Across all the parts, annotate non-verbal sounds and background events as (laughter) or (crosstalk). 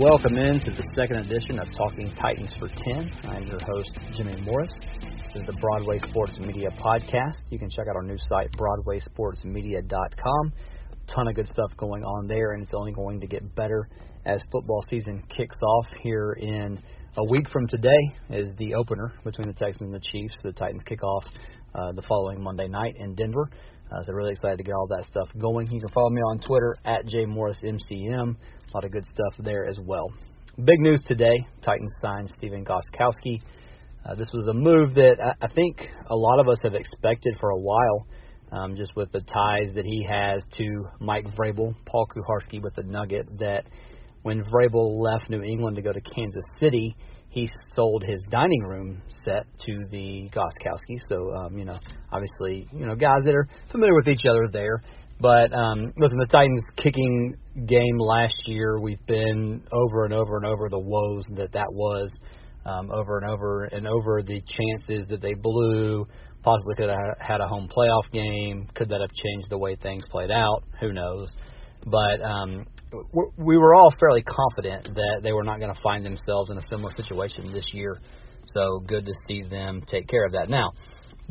Welcome in to the second edition of Talking Titans for 10. I'm your host, Jimmy Morris. This is the Broadway Sports Media podcast. You can check out our new site, BroadwaySportsMedia.com. Ton of good stuff going on there, and it's only going to get better as football season kicks off here in a week from today. Is the opener between the Texans and the Chiefs. For the Titans kick off uh, the following Monday night in Denver. Uh, so really excited to get all that stuff going. You can follow me on Twitter at jmorrismcm. A lot of good stuff there as well. Big news today: Titans signed Stephen Gostkowski. Uh, this was a move that I, I think a lot of us have expected for a while, um, just with the ties that he has to Mike Vrabel, Paul Kuharsky with the Nugget. That when Vrabel left New England to go to Kansas City, he sold his dining room set to the Gostkowski. So, um, you know, obviously, you know, guys that are familiar with each other there. But um, listen, the Titans' kicking game last year, we've been over and over and over the woes that that was, um, over and over and over the chances that they blew. Possibly could have had a home playoff game. Could that have changed the way things played out? Who knows? But um, we were all fairly confident that they were not going to find themselves in a similar situation this year. So good to see them take care of that. Now,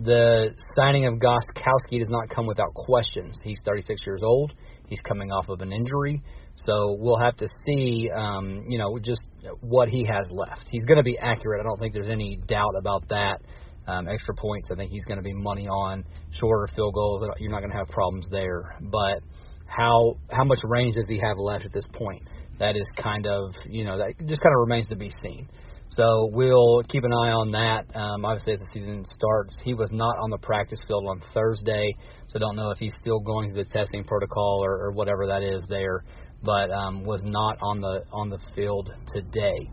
the signing of Gostkowski does not come without questions. He's 36 years old. He's coming off of an injury, so we'll have to see, um, you know, just what he has left. He's going to be accurate. I don't think there's any doubt about that. Um, extra points, I think he's going to be money on. Shorter field goals, you're not going to have problems there. But how how much range does he have left at this point? That is kind of you know that just kind of remains to be seen. So we'll keep an eye on that. Um, obviously, as the season starts, he was not on the practice field on Thursday, so don't know if he's still going through the testing protocol or, or whatever that is there. But um, was not on the on the field today.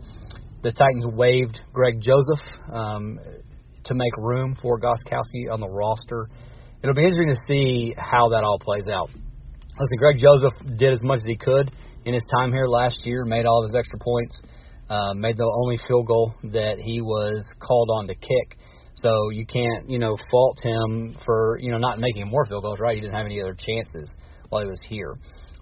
The Titans waived Greg Joseph um, to make room for Gostkowski on the roster. It'll be interesting to see how that all plays out. Listen, Greg Joseph did as much as he could in his time here last year, made all of his extra points, uh, made the only field goal that he was called on to kick. So you can't, you know, fault him for, you know, not making more field goals, right? He didn't have any other chances while he was here.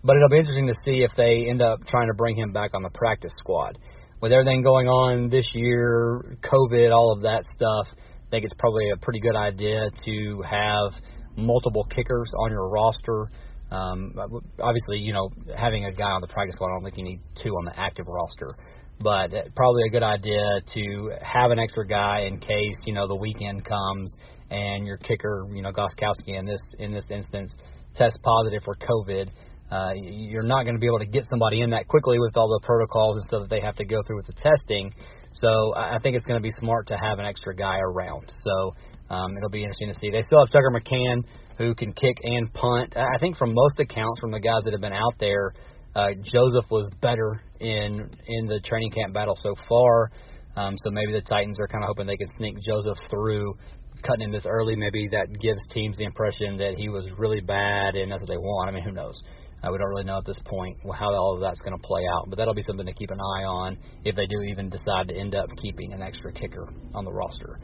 But it'll be interesting to see if they end up trying to bring him back on the practice squad. With everything going on this year, COVID, all of that stuff, I think it's probably a pretty good idea to have multiple kickers on your roster um, obviously, you know, having a guy on the practice squad, I don't think you need two on the active roster. But probably a good idea to have an extra guy in case you know the weekend comes and your kicker, you know, Gostkowski in this in this instance tests positive for COVID. Uh, you're not going to be able to get somebody in that quickly with all the protocols and stuff that they have to go through with the testing. So I think it's going to be smart to have an extra guy around. So um, it'll be interesting to see. They still have Tucker McCann who can kick and punt. I think from most accounts from the guys that have been out there, uh, Joseph was better in in the training camp battle so far. Um, so maybe the Titans are kind of hoping they can sneak Joseph through, cutting him this early. Maybe that gives teams the impression that he was really bad, and that's what they want. I mean, who knows? Uh, we don't really know at this point how all of that's going to play out, but that'll be something to keep an eye on if they do even decide to end up keeping an extra kicker on the roster.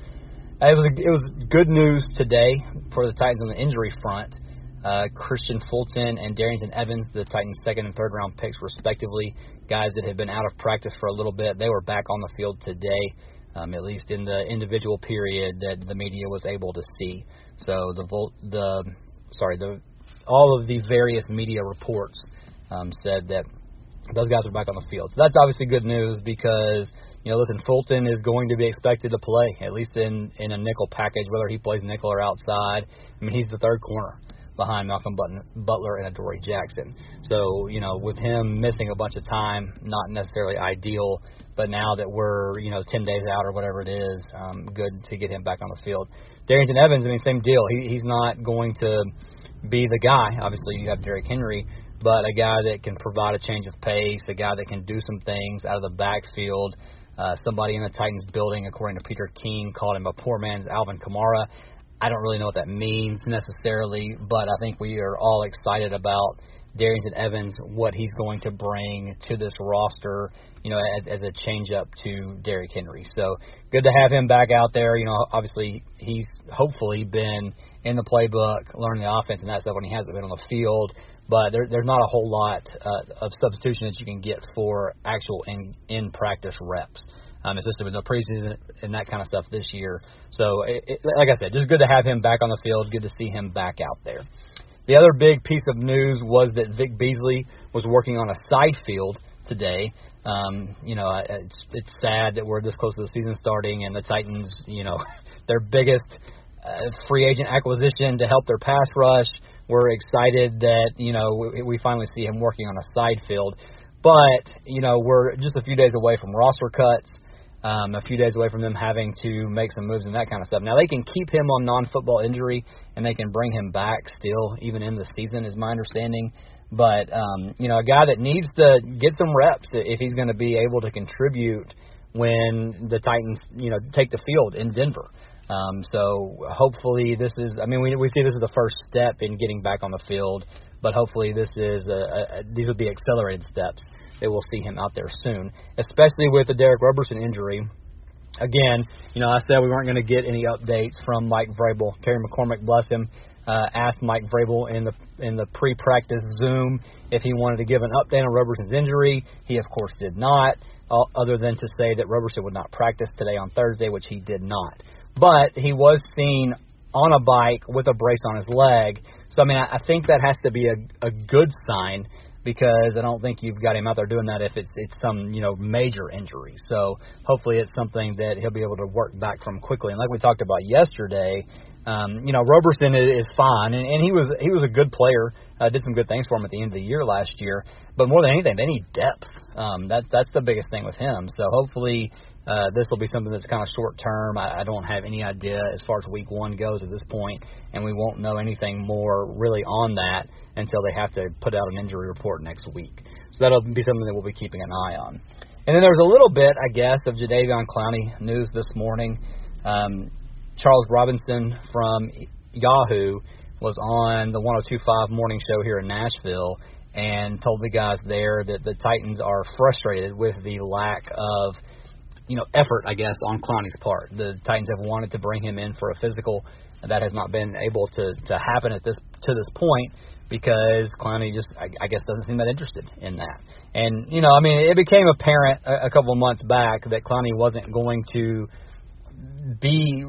It was it was good news today for the Titans on the injury front. Uh, Kristian Fulton and Darrynton Evans, the Titans' second and third round picks, respectively, guys that had been out of practice for a little bit. They were back on the field today, um, at least in the individual period that the media was able to see. So the the sorry the all of the various media reports um, said that those guys are back on the field. So that's obviously good news because you know, listen, Fulton is going to be expected to play at least in in a nickel package, whether he plays nickel or outside. I mean, he's the third corner behind Malcolm Butler and Adoree Jackson. So, you know, with him missing a bunch of time, not necessarily ideal, but now that we're, you know, 10 days out or whatever it is, um, good to get him back on the field. Darrynton Evans, I mean, same deal. He, he's not going to be the guy. Obviously, you have Derrick Henry, but a guy that can provide a change of pace, a guy that can do some things out of the backfield. Uh, somebody in the Titans building, according to Peter King, called him a poor man's Alvin Kamara. I don't really know what that means necessarily, but I think we are all excited about Darrynton Evans what he's going to bring to this roster, you know, as, as a change up to Derrick Henry. So good to have him back out there. You know, obviously he's hopefully been in the playbook, learning the offense and that stuff when he hasn't been on the field. But there, there's not a whole lot uh, of substitution that you can get for actual in in practice reps. Um, it's just been the preseason and that kind of stuff this year. So, it, it, like I said, just good to have him back on the field. Good to see him back out there. The other big piece of news was that Vic Beasley was working on a side field today. Um, you know, it's, it's sad that we're this close to the season starting, and the Titans, you know, (laughs) their biggest uh, free agent acquisition to help their pass rush. We're excited that you know we, we finally see him working on a side field, but you know we're just a few days away from roster cuts um, a few days away from them having to make some moves and that kind of stuff. Now they can keep him on non-football injury and they can bring him back still, even in the season, is my understanding. But um, you know, a guy that needs to get some reps if he's going to be able to contribute when the Titans, you know, take the field in Denver. Um, so hopefully this is. I mean, we we see this is the first step in getting back on the field, but hopefully this is a, a, these would be accelerated steps they will see him out there soon, especially with the Derick Roberson injury. Again, you know, I said we weren't going to get any updates from Mike Vrabel. Terry McCormick, bless him, uh, asked Mike Vrabel in the in the pre-practice Zoom if he wanted to give an update on Roberson's injury. He, of course, did not, uh, other than to say that Roberson would not practice today on Thursday, which he did not. But he was seen on a bike with a brace on his leg. So I mean, I, I think that has to be a, a good sign because I don't think you've got him out there doing that if it's it's some you know major injury. So hopefully it's something that he'll be able to work back from quickly. And like we talked about yesterday, um, you know Roberson is, fine, and, and he was he was a good player. Uh, did some good things for him at the end of the year last year. But more than anything, they need depth. Um, that that's the biggest thing with him. So hopefully uh, this will be something that's kind of short term. I, I don't have any idea as far as week one goes at this point, and we won't know anything more really on that until they have to put out an injury report next week. So that'll be something that we'll be keeping an eye on. And then there was a little bit, I guess, of Jadeveon Clowney news this morning. Um, Charles Robinson from Yahoo was on the 1025 morning show here in Nashville and told the guys there that the Titans are frustrated with the lack of you know effort, I guess, on Clowney's part. The Titans have wanted to bring him in for a physical, that has not been able to to happen at this to this point because Clowney just, I, I guess, doesn't seem that interested in that. And you know, I mean, it became apparent a, a couple of months back that Clowney wasn't going to be,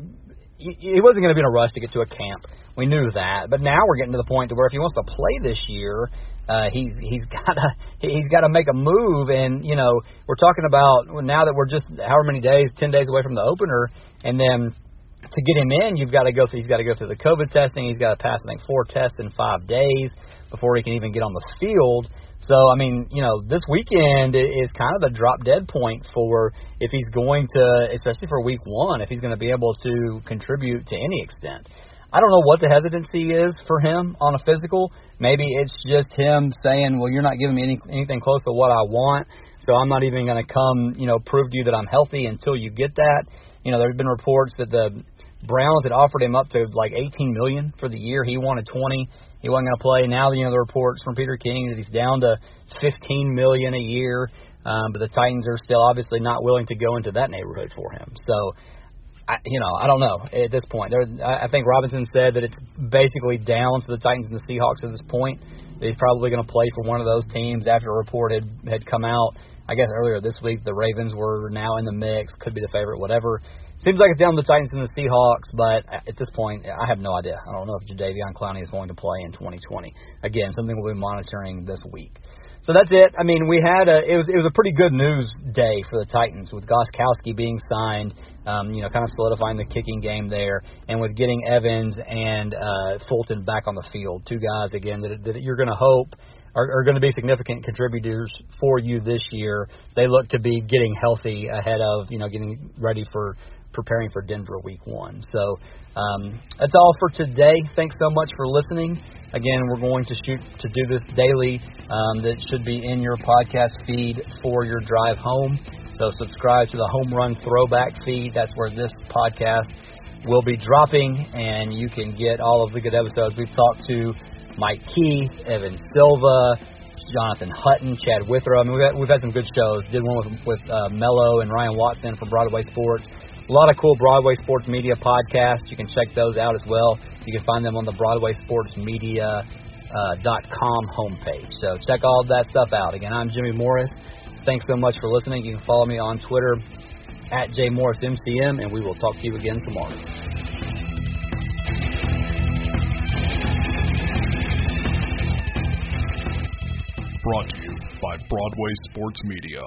he wasn't going to be in a rush to get to a camp. We knew that, but now we're getting to the point to where if he wants to play this year, uh, he's (laughs) he's got to he's got to make a move, and you know we're talking about now that we're just however many days, ten days away from the opener, and then to get him in, you've got to go through. He's got to go through the COVID testing. He's got to pass, I think, four tests in five days before he can even get on the field. So, I mean, you know, this weekend is kind of a drop dead point for if he's going to, especially for week one, if he's going to be able to contribute to any extent. I don't know what the hesitancy is for him on a physical. Maybe it's just him saying, "Well, you're not giving me any, anything close to what I want, so I'm not even going to come, you know, prove to you that I'm healthy until you get that." You know, there's been reports that the Browns had offered him up to like 18 million for the year. He wanted 20. He wasn't going to play. Now, you know, the reports from Peter King that he's down to 15 million a year. Um, but the Titans are still obviously not willing to go into that neighborhood for him. So I, you know, I don't know at this point. There, I think Robinson said that it's basically down to the Titans and the Seahawks at this point. He's probably going to play for one of those teams after a report had had come out. I guess earlier this week the Ravens were now in the mix, could be the favorite, whatever. Seems like it's down to the Titans and the Seahawks, but at this point, I have no idea. I don't know if Jadeveon Clowney is going to play in 2020. Again, something we'll be monitoring this week. So that's it. I mean, we had a it was it was a pretty good news day for the Titans with Gostkowski being signed, um, you know, kind of solidifying the kicking game there, and with getting Evans and uh, Fulton back on the field, two guys again that, that you're going to hope are, are going to be significant contributors for you this year. They look to be getting healthy ahead of you know getting ready for preparing for Denver week one. So um, that's all for today. Thanks so much for listening. Again, we're going to shoot to do this daily. Um, that should be in your podcast feed for your drive home. So subscribe to the Home Run Throwback feed. That's where this podcast will be dropping, and you can get all of the good episodes. We've talked to Mike Keith, Evan Silva, Jonathan Hutton, Chad Withrow. I mean, we've had, we've had some good shows. Did one with with uh, Mello and Ryan Watson from Broadway Sports. A lot of cool Broadway Sports Media podcasts. You can check those out as well. You can find them on the Broadway Sports Media uh, dot com homepage. So check all that stuff out. Again, I'm Jimmy Morris. Thanks so much for listening. You can follow me on Twitter at jmorrismcm, and we will talk to you again tomorrow. Brought to you by Broadway Sports Media.